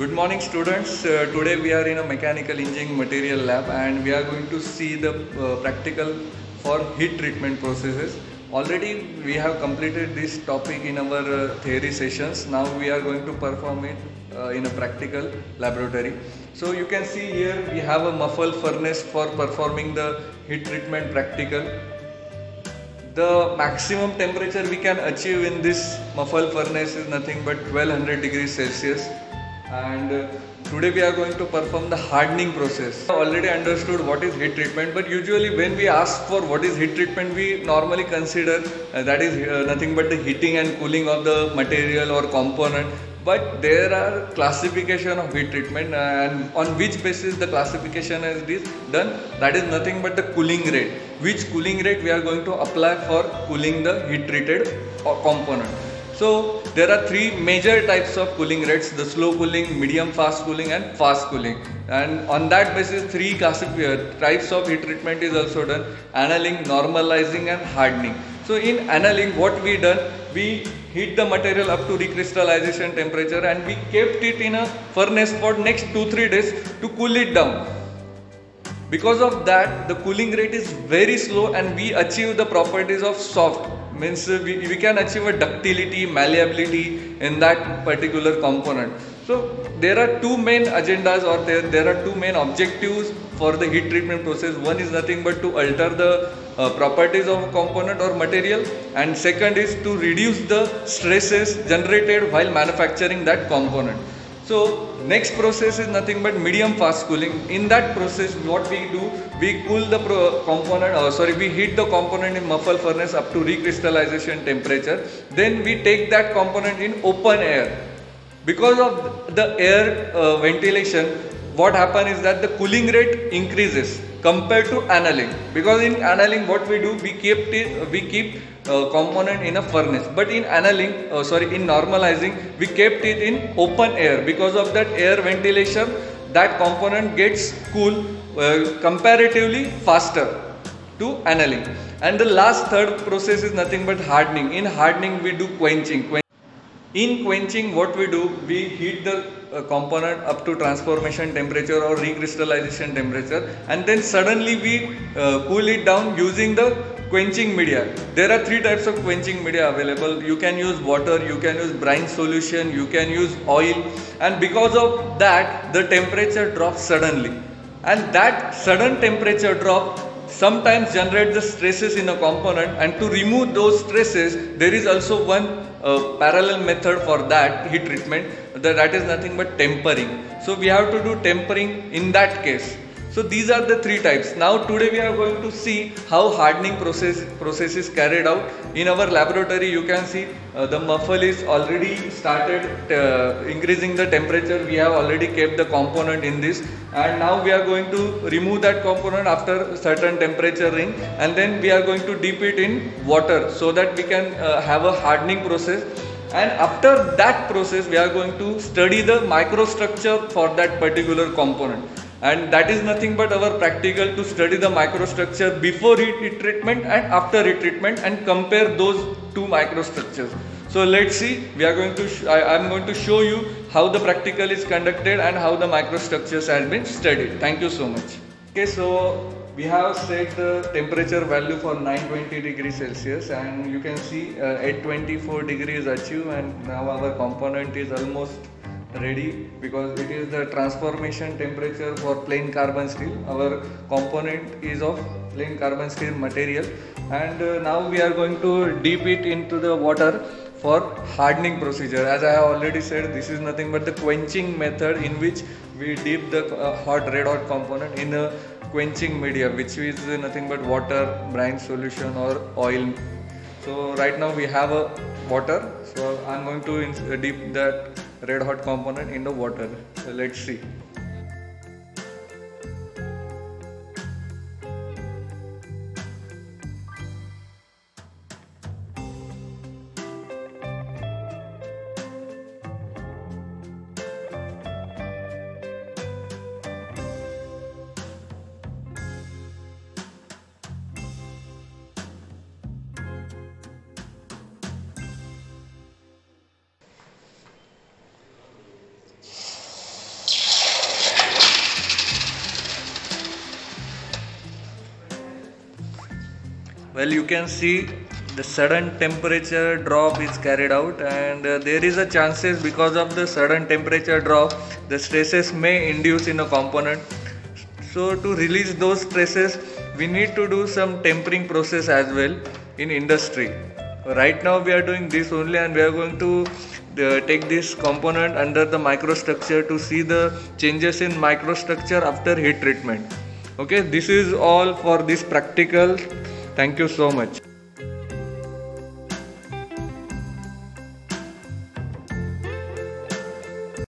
Good morning students. Uh, today we are in a mechanical engineering material lab and we are going to see the uh, practical for heat treatment processes. Already we have completed this topic in our uh, theory sessions. Now we are going to perform it uh, in a practical laboratory. So you can see here we have a muffle furnace for performing the heat treatment practical the maximum temperature we can achieve in this muffle furnace is nothing but 1200 degrees Celsius and uh, today we are going to perform the hardening process. I Already understood what is heat treatment but usually when we ask for what is heat treatment we normally consider uh, that is uh, nothing but the heating and cooling of the material or component. But there are classification of heat treatment and on which basis the classification is done that is nothing but the cooling rate. Which cooling rate we are going to apply for cooling the heat treated uh, component so there are three major types of cooling rates the slow cooling medium fast cooling and fast cooling. And on that basis three classifier uh, types of heat treatment is also done. Annealing normalizing and hardening. So in annealing what we done? We heat the material up to recrystallization temperature and we kept it in a furnace for next 2-3 days to cool it down. Because of that the cooling rate is very slow and we achieve the properties of soft means we, we can achieve a ductility, malleability in that particular component. So there are two main agendas or there, there are two main objectives for the heat treatment process. One is nothing but to alter the uh, properties of a component or material and second is to reduce the stresses generated while manufacturing that component. So next process is nothing but medium fast cooling. In that process what we do, we cool the component or sorry we heat the component in muffle furnace up to recrystallization temperature. Then we take that component in open air because of the air uh, ventilation what happen is that the cooling rate increases compared to annealing. Because in annealing what we do we keep it we keep uh, component in a furnace. But in annealing uh, sorry in normalizing we kept it in open air. Because of that air ventilation that component gets cool uh, comparatively faster to annealing. And the last third process is nothing but hardening. In hardening we do quenching. In quenching what we do, we heat the component up to transformation temperature or recrystallization temperature and then suddenly we uh, cool it down using the quenching media. There are three types of quenching media available. You can use water, you can use brine solution, you can use oil and because of that the temperature drops suddenly and that sudden temperature drop sometimes generate the stresses in a component and to remove those stresses there is also one uh, parallel method for that heat treatment. That, that is nothing but tempering. So we have to do tempering in that case so these are the three types. Now today we are going to see how hardening process process is carried out. In our laboratory you can see uh, the muffle is already started uh, increasing the temperature. We have already kept the component in this and now we are going to remove that component after certain temperature ring and then we are going to dip it in water so that we can uh, have a hardening process and after that process we are going to study the microstructure for that particular component and that is nothing but our practical to study the microstructure before heat treatment and after heat treatment and compare those two microstructures. So let's see, we are going to, I am going to show you how the practical is conducted and how the microstructures have been studied. Thank you so much. Okay, so we have set the temperature value for 920 degrees Celsius and you can see uh, 824 degrees achieved and now our component is almost ready because it is the transformation temperature for plain carbon steel. Our component is of plain carbon steel material. And uh, now we are going to dip it into the water for hardening procedure. As i have already said this is nothing but the quenching method in which we dip the uh, hot red hot component in a quenching media which is nothing but water brine solution or oil. So right now we have a water. So i'm going to dip that red hot component in the water. So let's see well you can see the sudden temperature drop is carried out and uh, there is a chances because of the sudden temperature drop the stresses may induce in a component. So to release those stresses we need to do some tempering process as well in industry. Right now we are doing this only and we are going to uh, take this component under the microstructure to see the changes in microstructure after heat treatment. Okay this is all for this practical thank you so much